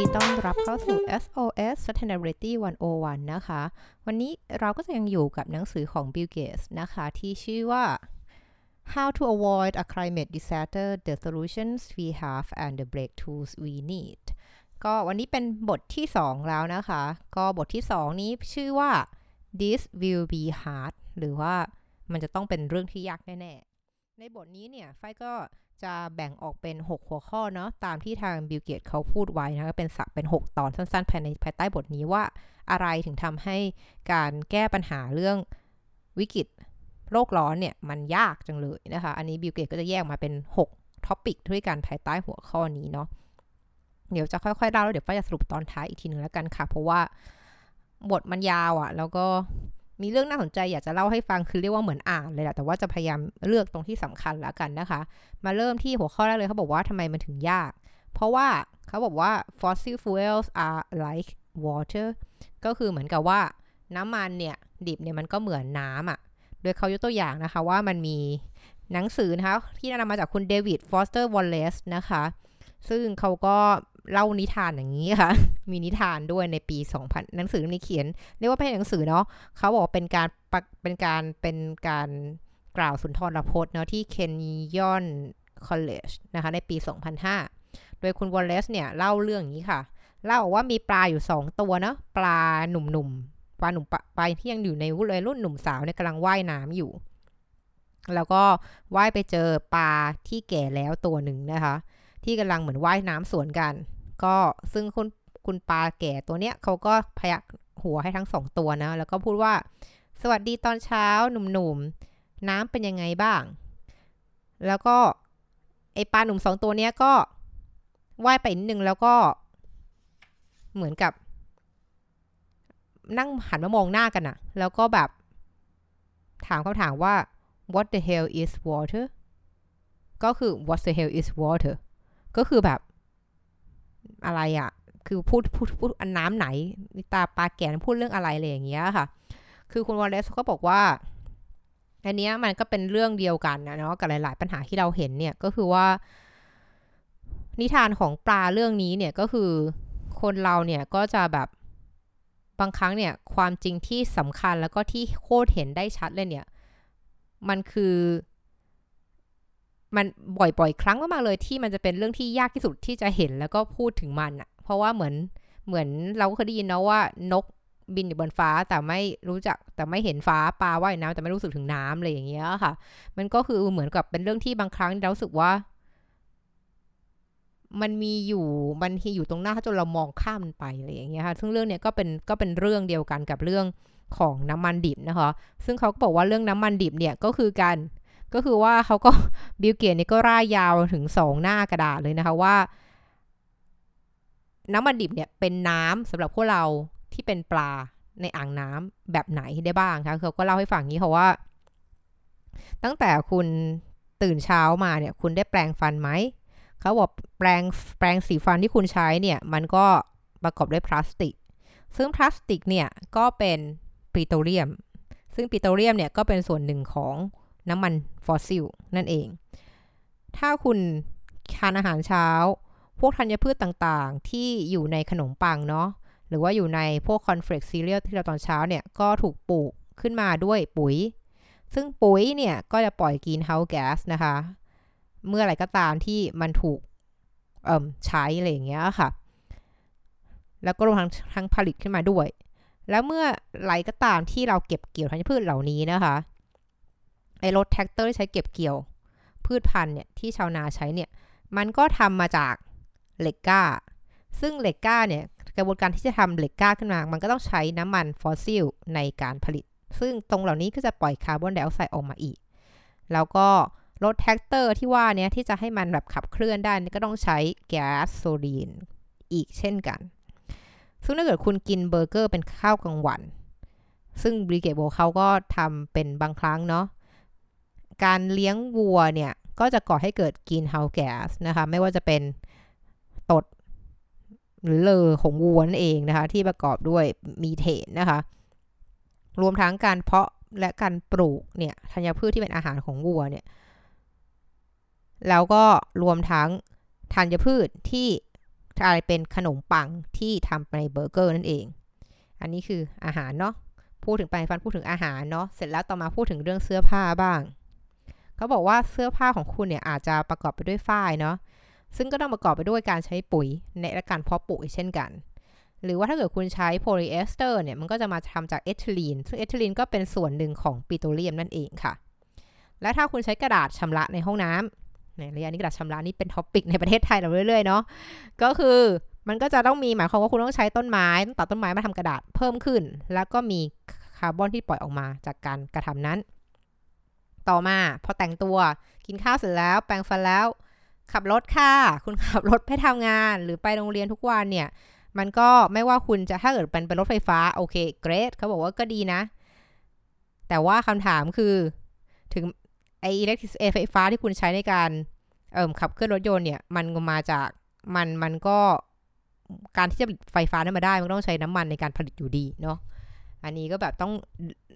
ดีต้อนรับเข้าสู่ SOS Sustainability 101 นะคะ วันนี้เราก็จะยังอยู่กับหนังสือของ Bill Gates นะคะ ที่ชื่อว่า How to Avoid a Climate Disaster The Solutions We Have and the Breakthroughs We Need ก็วันนี้เป็นบทที่ 2 แล้วนะคะ ก็บทที่ 2 นี้ชื่อว่า This will be hard หรือว่ามันจะต้องเป็นเรื่องที่ยากแน่ ๆ ในบทนี้เนี่ยไฟก็จะแบ่งออกเป็น 6 หัวข้อเนาะตามที่ทางบิลเกตส์เขาพูดไว้นะก็เป็นสักเป็น 6 ตอนสั้นๆภายในภายใต้บทนี้ว่าอะไรถึงทำให้การแก้ปัญหาเรื่องวิกฤตโลกร้อนเนี่ยมันยากจังเลยนะคะ อันนี้บิลเกตส์ก็จะแยกมาเป็น 6 topic ด้วยกันภายใต้หัวข้อนี้เนาะเดี๋ยวจะค่อยๆเล่าแล้วเดี๋ยวก็จะสรุปตอนท้ายอีกทีหนึ่งแล้วกันค่ะ เพราะว่าบทมันยาวอะค่ะ แล้วก็ มีเรื่องน่าสนใจอยากจะเล่าให้ฟังคือเรียกว่าเหมือนอ่านเลยแหละแต่ว่าจะพยายามเลือกตรงที่สำคัญแล้วกันนะคะ มาเริ่มที่หัวข้อแรกเลยเขาบอกว่าทำไมมันถึงยาก เพราะว่าเขาบอกว่า fossil fuels are like water ก็คือเหมือนกับว่าน้ำมันเนี่ย ดิบเนี่ยมันก็เหมือนน้ำอะค่ะ โดยเขายกตัวอย่างนะคะว่ามันมีหนังสือนะคะที่นำมาจากคุณ David Foster Wallace นะคะ ซึ่งเขาก็ เล่านิทานอย่างนี้ค่ะ มีนิทานด้วยในปี 2000 หนังสือนี้เขียน เรียกว่าเป็นหนังสือเนาะเขาบอกเป็นการเป็นการเป็นการกล่าวสุนทรพจน์เนาะที่เคนยอนคอลเลจนะคะในปี 2005 โดยคุณวอลเลสเนี่ยเล่าเรื่องอย่างนี้ค่ะ เล่าว่ามีปลาอยู่ 2 ตัวเนาะปลาหนุ่มๆปลาหนุ่มปลาที่ยังอยู่ในรุ่นเลยรุ่นหนุ่มสาวเนี่ยกำลังว่ายน้ำอยู่ แล้วก็ว่ายไปเจอปลาที่แก่แล้วตัวหนึ่งนะคะ ที่กำลังเหมือนว่ายน้ำสวนกัน ก็ซึ่งคุณคุณปลาแก่ตัวเนี้ยเขาก็พยักหัวให้ทั้งสองตัวนะ แล้วก็พูดว่า สวัสดีตอนเช้าหนุ่มๆ น้ำเป็นยังไงบ้าง แล้วก็ไอปลาหนุ่มสองตัวเนี้ยก็ว่ายไปนิดนึงแล้วก็เหมือนกับ นั่งหันมามองหน้ากันอะแล้วก็แบบ ถามเขาถามว่า what the hell is water ก็คือ what the hell is water ก็คือแบบ อะไรอะ่ะ คือพูดพูดพูดอันน้ำไหนตาปลาแก่พูดเรื่องอะไรเลยอย่างเงี้ยค่ะ คือคุณวอลเลสก็บอกว่าอันเนี้ยมันก็เป็นเรื่องเดียวกันนะเนาะกับหลาย ๆ ปัญหาที่เราเห็นเนี่ยก็คือว่า นิทานของปลาเรื่องนี้เนี่ยก็คือคนเราเนี่ยก็จะแบบบางครั้งเนี่ยความจริงที่สำคัญแล้วก็ที่โคตรเห็นได้ชัดเลยเนี่ย มันคือ มันบ่อยๆ ครั้งมากๆเลยที่มันจะเป็นเรื่องที่ยากที่สุดที่จะเห็นแล้วก็พูดถึงมันอะเพราะว่าเหมือนเหมือนเราเคยได้ยินนะว่านกบินอยู่บนฟ้าแต่ไม่รู้จักแต่ไม่เห็นฟ้าปลาว่ายน้ำแต่ไม่รู้สึกถึงน้ำอะไรอย่างเงี้ยค่ะ มันก็คือเหมือนกับเป็นเรื่องที่บางครั้งเราสึกว่า มันมีอยู่มันมีอยู่ตรงหน้าจนเรามองข้ามมันไปอะไรอย่างเงี้ยค่ะซึ่งเรื่องเนี้ยก็เป็นก็เป็นเรื่องเดียวกันกับเรื่องของน้ำมันดิบนะคะ ซึ่งเขาก็บอกว่าเรื่องน้ำมันดิบเนี่ยก็คือการ ก็คือว่าเขาก็บิลเกตนี่ก็ร่ายยาวถึงสองหน้ากระดาษเลยนะคะว่า น้ำมันดิบเนี่ยเป็นน้ำสำหรับพวกเราที่เป็นปลาในอ่างน้ำแบบไหนได้บ้างคะเขาก็เล่าให้ฟังนี้เขาว่า ตั้งแต่คุณตื่นเช้ามาเนี่ย คุณได้แปรงฟันไหมเขาบอกแปรงแปรงสีฟันที่คุณใช้เนี่ย มันก็ประกอบด้วยพลาสติก ซึ่งพลาสติกเนี่ยก็เป็นปิโตรเลียม ซึ่งปิโตรเลียมเนี่ยก็เป็นส่วนหนึ่งของ น้ำมันฟอสซิลนั่นเอง ถ้าคุณทานอาหารเช้า พวกธัญพืชต่างๆ ที่อยู่ในขนมปังเนาะหรือว่าอยู่ในพวก cornflakes cereal ที่เราตอนเช้าเนี่ย ก็ถูกปลูกขึ้นมาด้วยปุ๋ย ซึ่งปุ๋ยเนี่ย ก็จะปล่อย greenhouse gas นะคะ เมื่อไรก็ตามที่มันถูกใช้อะไรอย่างเงี้ยค่ะ แล้วก็รวมทั้งทั้งผลิตขึ้นมาด้วย แล้วเมื่อไรก็ตามที่เราเก็บเกี่ยวธัญพืชเหล่านี้นะคะ ไอ้รถแทรกเตอร์ที่ใช้เก็บเกี่ยว พืชพันธุ์เนี่ยที่ชาวนาใช้เนี่ยมันก็ทำมาจากเหล็กกล้า ซึ่งเหล็กกล้าเนี่ยกระบวนการที่จะทำเหล็กกล้าขึ้นมา มันก็ต้องใช้น้ำมันฟอสซิลในการผลิต ซึ่งตรงเหล่านี้ก็จะปล่อยคาร์บอนไดออกไซด์ออกมาอีก แล้วก็รถแทรกเตอร์ที่ว่านี้ที่จะให้มันแบบขับเคลื่อนได้ก็ต้องใช้แก๊สโซลีนอีกเช่นกัน ซึ่งถ้าเกิดคุณกินเบอร์เกอร์เป็นข้าวกลางวัน ซึ่ง Bill Gates เขาก็ทำเป็นบางครั้งเนาะ การเลี้ยงวัวเนี่ย ก็จะก่อให้เกิด greenhouse gas นะคะ ไม่ว่าจะเป็นตด หรือเรอของวัวนั่นเองนะคะ ที่ประกอบด้วยมีเทนนะคะ รวมทั้งการเพาะและการปลูกเนี่ยธัญพืชที่เป็นอาหารของวัวเนี่ย แล้วก็รวมทั้งธัญพืชที่กลายเป็นขนมปังที่ทำในเบอร์เกอร์นั่นเอง อันนี้คืออาหารเนาะ พูดถึงแปฟันพูดถึงอาหารเนาะ เสร็จแล้วต่อมาพูดถึงเรื่องเสื้อผ้าบ้าง เขาบอกว่าเสื้อผ้าของคุณเนี่ยอาจจะประกอบไปด้วยฝ้ายเนาะซึ่งก็ต้องประกอบไปด้วยการใช้ปุ๋ยในและการเพาะปลูกเช่นกัน หรือว่าถ้าเกิดคุณใช้โพลีเอสเตอร์เนี่ยมันก็จะมาทำจากเอทิลีนซึ่งเอทิลีนก็เป็นส่วนหนึ่งของปิโตรเลียมนั่นเองค่ะ และถ้าคุณใช้กระดาษชำระในห้องน้ำในระยะนี้กระดาษชำระนี่เป็น topic ในประเทศไทยเราเรื่อยๆเนาะก็คือมันก็จะต้องมีหมายความว่าคุณต้องใช้ต้นไม้ต้องตัดต้นไม้มาทำกระดาษเพิ่มขึ้น แล้วก็มีคาร์บอนที่ปล่อยออกมาจากการกระทำนั้น ต่อมาพอแต่งตัวกินข้าวเสร็จแล้วแปรงฟันแล้ว ขับรถค่ะ คุณขับรถไปทำงานหรือไปโรงเรียนทุกวันเนี่ย มันก็ไม่ว่าคุณจะถ้าเกิดเป็นเป็นรถไฟฟ้า โอเคเกรดเขาบอกว่าก็ดีนะ แต่ว่าคำถามคือถึงไออิเล็กทริกไฟฟ้าที่คุณใช้ในการเอ่มขับเคลื่อนรถยนต์เนี่ย มันมาจากมันมันก็การที่จะผลิตไฟฟ้านั้นมาได้ มันต้องใช้น้ำมันในการผลิตอยู่ดีเนาะ อันนี้ก็แบบต้อง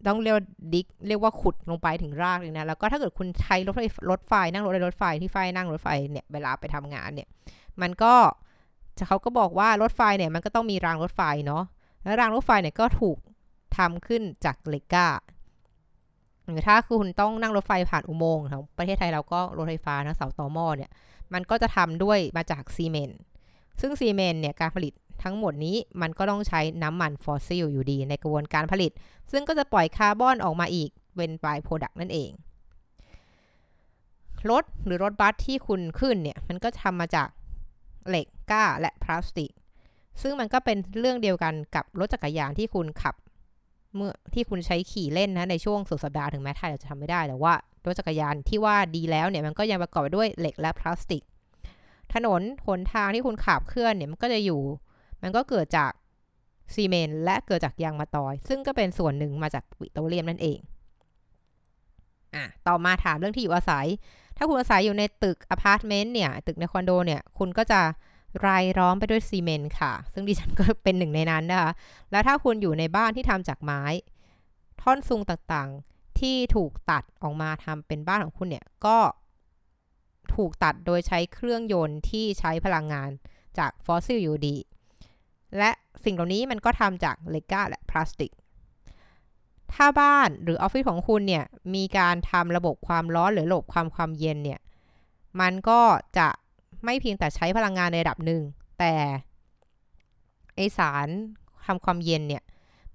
ต้องเรียกดิกเรียกว่าขุดลงไปถึงรากเลยนะ แล้วก็ถ้าเกิดคุณใช้รถไฟรถไฟนั่งรถในรถไฟที่ไฟนั่งรถไฟเนี่ยเวลาไปทำงานเนี่ย มันก็เขาก็บอกว่ารถไฟเนี่ยมันก็ต้องมีรางรถไฟเนาะแล้วรางรถไฟเนี่ยก็ถูกทำขึ้นจากเหล็กกล้าหรือถ้าคุณต้องนั่งรถไฟผ่านอุโมงค์ของประเทศไทยเราก็รถไฟฟ้านะเสาต่อหม้อเนี่ย มันก็จะทำด้วยมาจากซีเมนต์ซึ่งซีเมนต์เนี่ยการผลิต ทั้งหมดนี้มันก็ต้องใช้น้ำมันฟอสซิลอยู่ดีในกระบวนการผลิต ซึ่งก็จะปล่อยคาร์บอนออกมาอีกเป็นบายโปรดักต์นั่นเองรถหรือรถบัสที่คุณขึ้นเนี่ย มันก็ทำมาจากเหล็กก้าและพลาสติก ซึ่งมันก็เป็นเรื่องเดียวกันกับรถจักรยานที่คุณขับ เมื่อที่คุณใช้ขี่เล่นนะในช่วงสุดสัปดาห์ถึงแม้ไทยเราจะทำไม่ได้แต่ว่ารถจักรยานที่ว่าดีแล้วเนี่ยมันก็ยังประกอบด้วยเหล็กและพลาสติก ถนนหนทางที่คุณขับเคลื่อนเนี่ยมันก็จะอยู่ มันก็เกิดจากซีเมนต์และเกิดจากยางมะตอย ซึ่งก็เป็นส่วนหนึ่งมาจากปิโตรเลียมนั่นเองอะต่อมาถามเรื่องที่อยู่อาศัย ถ้าคุณอาศัยอยู่ในตึกอพาร์ตเมนต์เนี่ย ตึกในคอนโดเนี่ย คุณก็จะรายล้อมไปด้วยซีเมนต์ค่ะ ซึ่งดิฉันก็เป็นหนึ่งในนั้นนะคะ แล้วถ้าคุณอยู่ในบ้านที่ทำจากไม้ ท่อนซุงต่างๆ ที่ถูกตัดออกมาทำเป็นบ้านของคุณเนี่ย ก็ถูกตัดโดยใช้เครื่องยนต์ที่ใช้พลังงานจากฟอสซิลอยู่ดี และสิ่งเหล่านี้มันก็ทำจากเหล็กก้าและพลาสติก ถ้าบ้านหรือออฟฟิศของคุณเนี่ยมีการทำระบบความร้อนหรือระบบความความเย็นเนี่ยมันก็จะไม่เพียงแต่ใช้พลังงานในระดับหนึ่ง แต่ไอสารทำความเย็นเนี่ย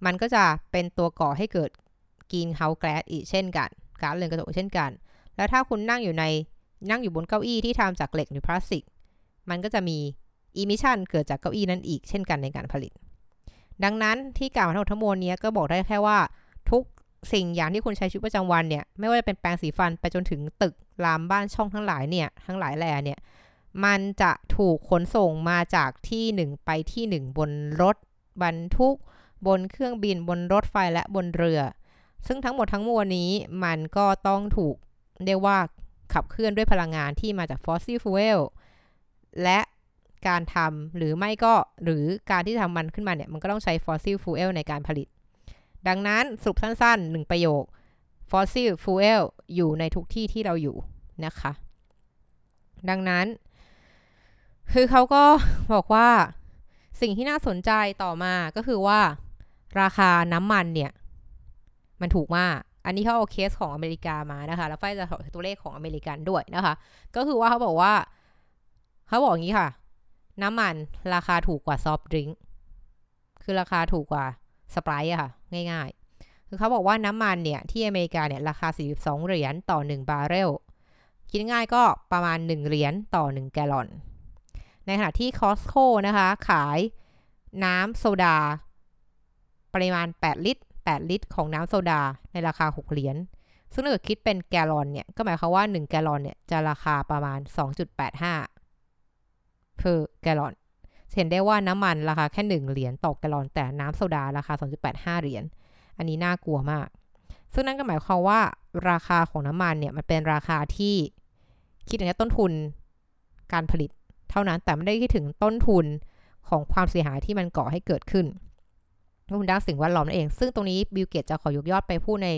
มันก็จะเป็นตัวก่อให้เกิดกีนเฮาแก๊สอีกเช่นกันก๊าซเรือนกระจกเช่นกัน แล้วถ้าคุณนั่งอยู่ในนั่งอยู่บนเก้าอี้ที่ทำจากเหล็กหรือพลาสติก มันก็จะมี มิชันเกิดจากเก้าอี้นั้นอีกเช่นกันในการผลิต ดังนั้นที่กล่าวมาทั้งหมดทั้งมวลนี้ก็บอกได้แค่ว่าทุกสิ่งอย่างที่คุณใช้ชีวิตประจำวันเนี่ยไม่ว่าจะเป็นแปรงสีฟันไปจนถึงตึกรามบ้านช่องทั้งหลายเนี่ยทั้งหลายแหล่เนี่ยมันจะถูกขนส่งมาจากที่หนึ่งไปที่หนึ่งบนรถบรรทุก บนเครื่องบินบนรถไฟและบนเรือ ซึ่งทั้งหมดทั้งมวลนี้มันก็ต้องถูกเรียกว่าขับเคลื่อนด้วยพลังงานที่มาจาก fossil fuel และ การทำหรือไม่ก็หรือการที่ทำมันขึ้นมาเนี่ย มันก็ต้องใช้ fossil fuel ในการผลิต ดังนั้นสรุปสั้นๆ 1 ประโยค fossil fuel อยู่ในทุกที่ที่เราอยู่นะคะ ดังนั้น คือเขาก็บอกว่าสิ่งที่น่าสนใจต่อมาก็คือว่า ราคาน้ำมันเนี่ย มันถูกมากอันนี้เขาเอาเคสของอเมริกามานะคะ แล้วไฟจะตัวเลขของอเมริกันด้วยนะคะ ก็คือว่าเขาบอกว่า เขาบอกอย่างนี้ค่ะ น้ำมันราคาถูกกว่า soft drink คือราคาถูกกว่า Sprite อะค่ะ ง่ายๆ คือเขาบอกว่าน้ำมันเนี่ย ที่อเมริกาเนี่ย ราคา 42 เหรียญต่อ 1 บาร์เรล คิดง่ายก็ประมาณ 1 เหรียญต่อ 1 แกลลอน ในขณะที่คอสโคนะคะ ขายน้ำโซดา ปริมาณ 8 ลิตร 8 ลิตร ของน้ำโซดาในราคา 6 เหรียญ ซึ่งถ้าเกิดคิดเป็นแกลลอนเนี่ย ก็หมายความว่า 1 แกลลอนเนี่ย จะราคาประมาณ 2.85 per แกลลอนเห็นได้ว่าน้ำมันราคาแค่ 1 เหรียญต่อแกลลอน แต่น้ำโซดาราคา 2.85 เหรียญ อันนี้น่ากลัวมาก ซึ่งนั่นก็หมายความว่าราคาของน้ำมันเนี่ยมันเป็นราคาที่คิดถึงต้นทุนการผลิต เท่านั้นแต่ไม่ได้คิดถึงต้นทุนของความเสียหายที่มันก่อให้เกิดขึ้นต้นทุนด้านสิ่งแวดล้อมนั่นเอง ซึ่งตรงนี้ Bill Gates จะขอยกยอดไปพูดใน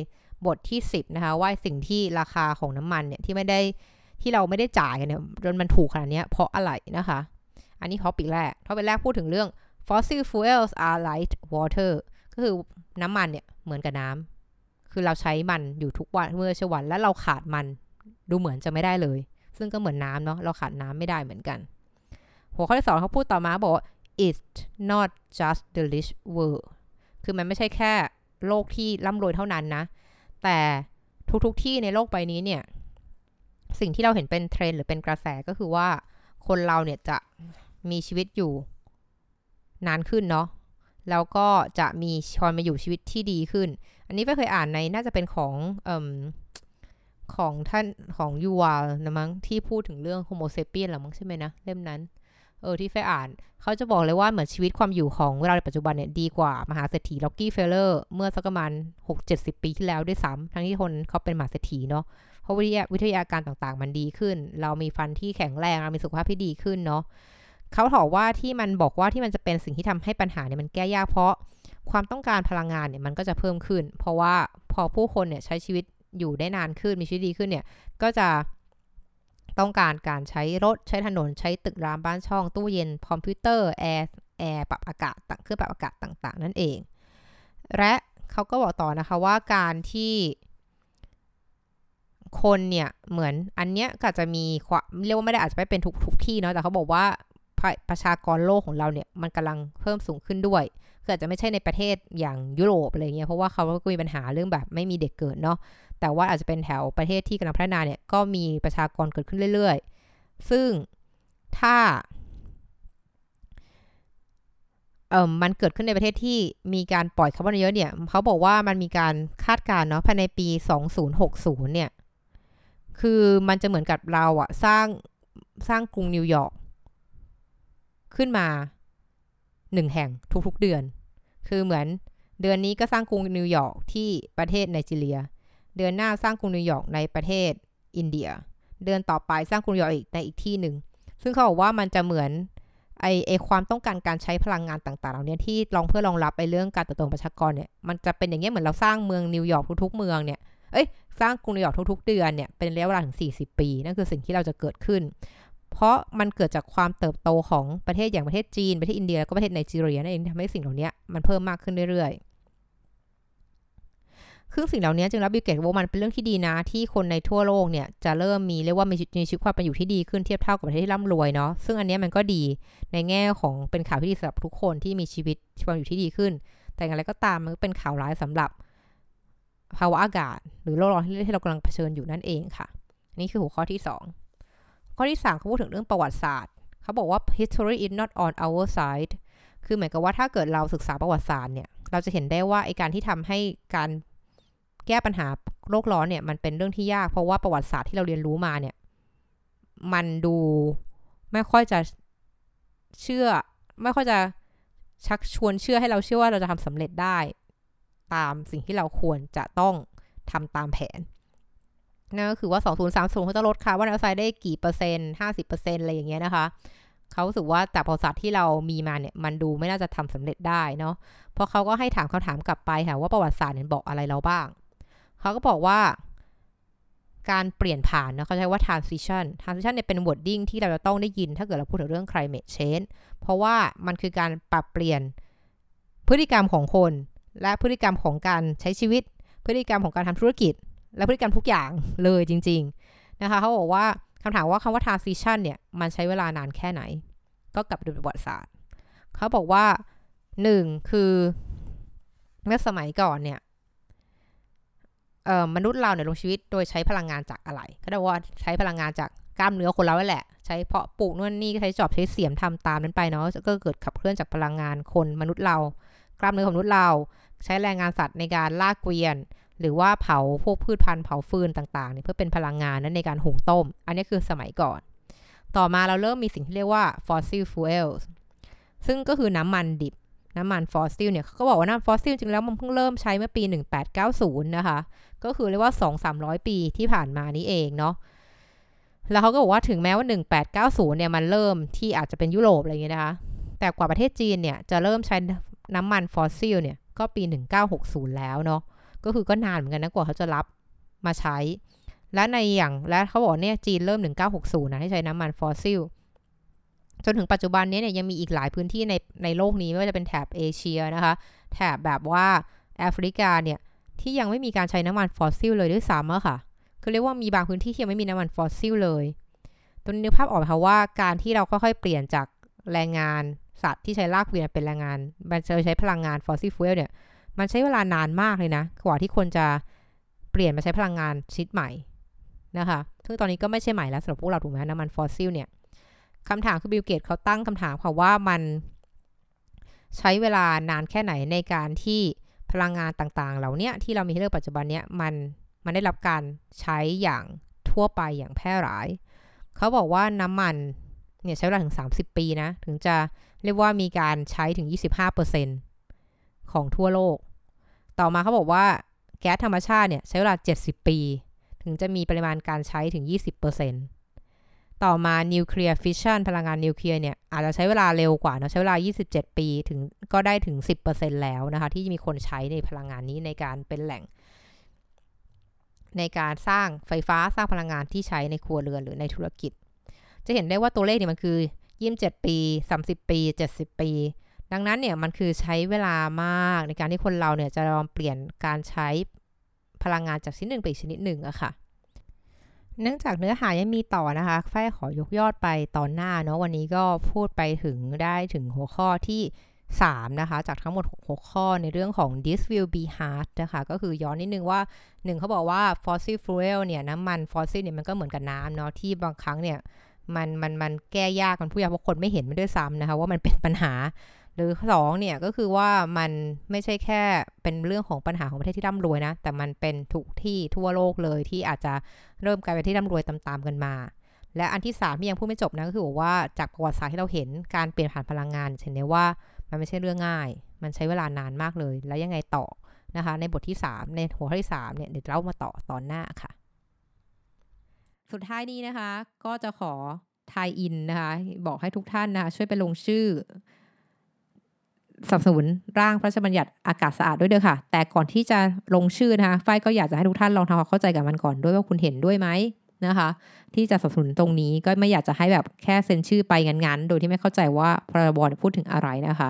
บทที่ 10 นะคะว่าสิ่งที่ราคาของน้ำมันเนี่ยที่ไม่ได้ ที่เราไม่ได้จ่ายกันเนี่ยจนมันถูกขนาดนี้เพราะอะไรนะคะ อันนี้ topic แรก topic แรกพูดถึงเรื่อง fossil fuels are like water ก็คือน้ำมันเนี่ยเหมือนกับน้ำคือเราใช้มันอยู่ทุกวันเมื่อชวันแล้วเราขาดมันดูเหมือนจะไม่ได้เลย ซึ่งก็เหมือนน้ำเนาะเราขาดน้ำไม่ได้เหมือนกัน หัวข้อที่สองเขาพูดต่อมาบอกว่า it's not just the rich world คือมันไม่ใช่แค่โลกที่ร่ำรวยเท่านั้นนะ แต่ทุกๆทที่ในโลกใบนี้เนี่ย สิ่งที่เราเห็นเป็นเทรนหรือเป็นกระแสก็คือว่าคนเราเนี่ยจะมีชีวิตอยู่นานขึ้นเนาะแล้วก็จะมีชอนมาอยู่ชีวิตที่ดีขึ้น อันนี้ไปเคยอ่านในน่าจะเป็นของอของท่านของ Yuval นะมั้งที่พูดถึงเรื่อง Homo Sapiens หรือมั้งใช่ไหมนะเล่มนั้น เออที่ไฟอ่าน เขาจะบอกเลยว่าเหมือนชีวิตความอยู่ของเราในปัจจุบันเนี่ยดีกว่ามหาเศรษฐี Rockefeller เมื่อสักประมาณ 6-70 ปีที่แล้วด้วยซ้ำทั้งที่คนเขาเป็นมหาเศรษฐีเนาะ เพราะวิทยาวิทยาการต่างๆ มันดีขึ้น เรามีฟันที่แข็งแรงเรามีสุขภาพที่ดีขึ้นเนาะเขาบอกว่าที่มันบอกว่าที่มันจะเป็นสิ่งที่ทำให้ปัญหาเนี่ยมันแก้ยากเพราะความต้องการพลังงานเนี่ยมันก็จะเพิ่มขึ้น เพราะว่าพอผู้คนเนี่ยใช้ชีวิตอยู่ได้นานขึ้นมีชีวิตดีขึ้นเนี่ยก็จะต้องการการใช้รถใช้ถนนใช้ตึกรามบ้านช่อง ตู้เย็นคอมพิวเตอร์แอร์แอร์ปรับอากาศต่างเครื่องปรับอากาศต่าง ๆ นั่นเอง และเขาก็บอกต่อนะคะว่าการที่ คนเนี่ยเหมือนอันเนี้ยก็จะมีความเรียกว่าไม่ได้อาจจะไม่เป็นทุกทุกที่เนาะแต่เขาบอกว่าประชากรโลกของเราเนี่ยมันกำลังเพิ่มสูงขึ้นด้วยคืออาจจะไม่ใช่ในประเทศอย่างยุโรปอะไรเงี้ยเพราะว่าเขาก็มีปัญหาเรื่องแบบไม่มีเด็กเกิดเนาะแต่ว่าอาจจะเป็นแถวประเทศที่กำลังพัฒนาเนี่ยก็มีประชากรเกิดขึ้นเรื่อยๆ ซึ่งถ้าเออมันเกิดขึ้นในประเทศที่มีการปล่อยคาร์บอนเยอะเนี่ยเขาบอกว่ามันมีการคาดการณ์เนาะภายในปี 2060 เนี่ย คือมันจะเหมือนกับเราอะสร้างสร้างกรุงนิวยอร์กขึ้นมาหนึ่งแห่งทุกๆเดือน คือเหมือนเดือนนี้ก็สร้างกรุงนิวยอร์กที่ประเทศไนจีเรีย เดือนหน้าสร้างกรุงนิวยอร์กในประเทศอินเดีย เดือนต่อไปสร้างกรุงนิวยอร์กอีกในอีกที่หนึ่ง ซึ่งเขาบอกว่ามันจะเหมือนไอไอความต้องการการใช้พลังงานต่างๆ เหล่านี้ที่ลองเพื่อรองรับไอเรื่องการเติบโตประชากรเนี่ย มันจะเป็นอย่างเงี้ยเหมือนเราสร้างเมืองนิวยอร์กทุกๆเมืองเนี่ย เอ้ยสร้างกรุงนิวยอร์กทุก ๆ เดือนเนี่ยเป็นระยะเวลาถึง 40 ปี นั่นคือสิ่งที่เราจะเกิดขึ้น เพราะมันเกิดจากความเติบโตของประเทศอย่างประเทศจีน ประเทศอินเดียแล้วก็ประเทศไนจีเรียนั่นเองทำให้สิ่งเหล่านี้มันเพิ่มมากขึ้นเรื่อยๆคือสิ่งเหล่านี้จึงรับบิลเกตว่ามันเป็นเรื่องที่ดีนะ ที่คนในทั่วโลกเนี่ยจะเริ่มมีเรียกว่ามีชีวิตความเป็นอยู่ที่ดีขึ้นเทียบเท่ากับประเทศที่ร่ำรวยเนาะซึ่งอันนี้มันก็ดีในแง่ของเป็นข่าวที่ดีสำหรับทุกคนที่มีชีวิตความอยู่ที่ดีขึ้น แต่อย่างไรก็ตามมันก็เป็นข่าวร้ายสำหรับ ภาวะอากาศ หรือโลกร้อนที่เรากำลังเผชิญอยู่นั่นเองค่ะ นี่คือหัวข้อที่ 2 ข้อที่ 3เขาพูดถึงเรื่องประวัติศาสตร์ เขาบอกว่า history is not on our side คือเหมือนกับว่าถ้าเกิดเราศึกษาประวัติศาสตร์เนี่ย เราจะเห็นได้ว่าไอการที่ทำให้การแก้ปัญหาโลกร้อนเนี่ย มันเป็นเรื่องที่ยาก เพราะว่าประวัติศาสตร์ที่เราเรียนรู้มาเนี่ย มันดูไม่ค่อยจะเชื่อ ไม่ค่อยจะชักชวนเชื่อให้เราเชื่อว่าเราจะทำสำเร็จได้ ตามสิ่งที่เราควรจะต้องทำตามแผนนั่นก็คือว่า 2030เขาจะลดคาร์บอนไดออกไซด์ได้กี่เปอร์เซ็นต์50เปอร์เซ็นต์อะไรอย่างเงี้ยนะคะเขาสึกว่าแต่ประวัติศาสตร์ที่เรามีมาเนี่ยมันดูไม่น่าจะทำสำเร็จได้เนาะเพราะเขาก็ให้ถามคำถามกลับไปค่ะว่าประวัติศาสตร์เนี่ยบอกอะไรเราบ้างเขาก็บอกว่าการเปลี่ยนผ่านนะเขาใช้ว่า transition transition เนี่ยเป็น wording ที่เราจะต้องได้ยินถ้าเกิดเราพูดถึงเรื่อง climate change เพราะว่ามันคือการปรับเปลี่ยนพฤติกรรมของคน และพฤติกรรมของการใช้ชีวิต พฤติกรรมของการทำธุรกิจ และพฤติกรรมทุกอย่างเลยจริง ๆ นะคะเขาบอกว่าคำถามว่าคำว่า transition เนี่ยมันใช้เวลานานแค่ไหน ก็กลับดูประวัติศาสตร์เขาบอกว่าหนึ่งคือเมื่อสมัยก่อนเนี่ยมนุษย์เราเนี่ยลงชีวิตโดยใช้พลังงานจากอะไรก็ได้ว่าใช้พลังงานจากกล้ามเนื้อคนเราแหละ ใช้เพาะปลูกนู่นนี่ใช้จอบใช้เสียมทำตามนั้นไปเนาะก็เกิดขับเคลื่อนจากพลังงานคนมนุษย์เรา กล้ามเนื้อของมนุษย์เรา ใช้แรงงานสัตว์ในการลากเกวียน หรือว่าเผาพวกพืชพันธุ์เผาฟืนต่างๆเนี่ยเพื่อเป็นพลังงานนั้นในการหุงต้ม อันนี้คือสมัยก่อน ต่อมาเราเริ่มมีสิ่งที่เรียกว่า fossil fuels ซึ่งก็คือน้ำมันดิบ น้ำมันฟอสซิลเนี่ยเขาก็บอกว่าน้ำฟอสซิลจริงแล้วมันเพิ่งเริ่มใช้เมื่อปี 1890 นะคะ ก็คือเรียกว่า 2-300 ปีที่ผ่านมานี้เองเนาะแล้วเขาก็บอกว่าถึงแม้ว่า 1890 เนี่ยมันเริ่มที่อาจจะเป็นยุโรปอะไรอย่างเงี้ยนะคะ แต่กว่าประเทศจีนเนี่ยจะเริ่มใช้น้ำมันฟอสซิลเนี่ย ก็ปี 1960 แล้วเนาะก็คือก็นานเหมือนกันนะกว่าเขาจะรับมาใช้ และในอย่างและเขาบอกเนี่ยจีนเริ่ม 1960 นะให้ใช้น้ำมันฟอสซิลจนถึงปัจจุบันนี้เนี่ยยังมีอีกหลายพื้นที่ในในโลกนี้ไม่ว่าจะเป็นแถบเอเชียนะคะ แถบแบบว่าแอฟริกาเนี่ยที่ยังไม่มีการใช้น้ำมันฟอสซิลเลยด้วยซ้ำอะค่ะคือเรียกว่ามีบางพื้นที่ที่ยังไม่มีน้ำมันฟอสซิลเลยตัวนี้นึกภาพออกไหมคะว่าการที่เราค่อยๆเปลี่ยนจากแรงงาน สัตว์ที่ใช้ลากเกวียนเป็นแรงงาน มันจะใช้พลังงาน fossil fuel เนี่ย มันใช้เวลานานมากเลยนะ กว่าที่คนจะเปลี่ยนมาใช้พลังงานชนิดใหม่นะคะ ซึ่งตอนนี้ก็ไม่ใช่ใหม่แล้วสำหรับพวกเราถูกไหมน้ำมันฟอสซิลเนี่ยคำถามคือบิลเกตเขาตั้งคำถามค่ะว่ามันใช้เวลานานแค่ไหนในการที่พลังงานต่างๆ เหล่านี้ที่เรามีให้เลือกปัจจุบันเนี้ยมันมันได้รับการใช้อย่างทั่วไปอย่างแพร่หลาย เขาบอกว่าน้ำมัน เนี่ยใช้เวลาถึง 30 ปีนะ ถึงจะเรียกว่ามีการใช้ถึง 25%ของทั่วโลก ต่อมาเขาบอกว่าแก๊สธรรมชาติเนี่ยใช้เวลา 70 ปี ถึงจะมีปริมาณการใช้ถึง 20%ต่อมา nuclear fission พลังงานนิวเคลียร์เนี่ย อาจจะใช้เวลาเร็วกว่านะใช้เวลา 27 ปีถึงก็ได้ถึง 10%แล้วนะคะ ที่มีคนใช้ในพลังงานนี้ในการเป็นแหล่ง ในการสร้างไฟฟ้าสร้างพลังงานที่ใช้ในครัวเรือนหรือในธุรกิจ จะเห็นได้ว่าตัวเลขเนี่ยมันคือ27ปี30ปี70ปี ดังนั้นเนี่ยมันคือใช้เวลามากในการที่คนเราเนี่ยจะลองเปลี่ยนการใช้พลังงานจากชนิดหนึ่งไปอีกชนิดหนึ่งอะค่ะ เนื่องจากเนื้อหายังมีต่อนะคะฝ้ายขอยกยอดไปตอนหน้าเนาะวันนี้ก็พูดไปถึงได้ถึงหัวข้อที่ 3 นะคะ จากทั้งหมด6หัวข้อในเรื่องของ this will be hard นะคะ ก็คือย้อนนิดนึงว่า 1 เขาบอกว่า fossil fuel เนี่ยน้ำมันฟอสซิลเนี่ยมันก็เหมือนกับน้ำเนาะที่บางครั้งเนี่ย มันมันมันแก้ยากมันผู้ยากเพราะคนไม่เห็นมันด้วยซ้ำนะคะว่ามันเป็นปัญหา หรือสองเนี่ยก็คือว่ามันไม่ใช่แค่เป็นเรื่องของปัญหาของประเทศที่ร่ำรวยนะ แต่มันเป็นทุกที่ทั่วโลกเลยที่อาจจะเริ่มกลายเป็นที่ร่ำรวยตามๆกันมา และอันที่3ที่ยังพูดไม่จบนะก็คือว่าจากประวัติศาสตร์ที่เราเห็นการเปลี่ยนผ่านพลังงานเห็นได้ว่ามันไม่ใช่เรื่องง่าย มันใช้เวลานานมากเลย แล้วยังไงต่อนะคะ ในบทที่ 3 ในหัวข้อที่3เนี่ยเดี๋ยวเล่ามาต่อตอนหน้าค่ะ สุดท้ายนี้นะคะ ก็จะขอทายอินนะคะ บอกให้ทุกท่านนะคะช่วยไปลงชื่อสนับสนุนร่างพระราชบัญญัติอากาศสะอาดด้วยเด้อค่ะ แต่ก่อนที่จะลงชื่อนะคะ ฝ้ายก็อยากจะให้ทุกท่านลองทำความเข้าใจกับมันก่อนด้วยว่าคุณเห็นด้วยไหมนะคะ ที่จะสนับสนุนตรงนี้ก็ไม่อยากจะให้แบบแค่เซ็นชื่อไปงันๆ โดยที่ไม่เข้าใจว่าพรบพูดถึงอะไรนะคะ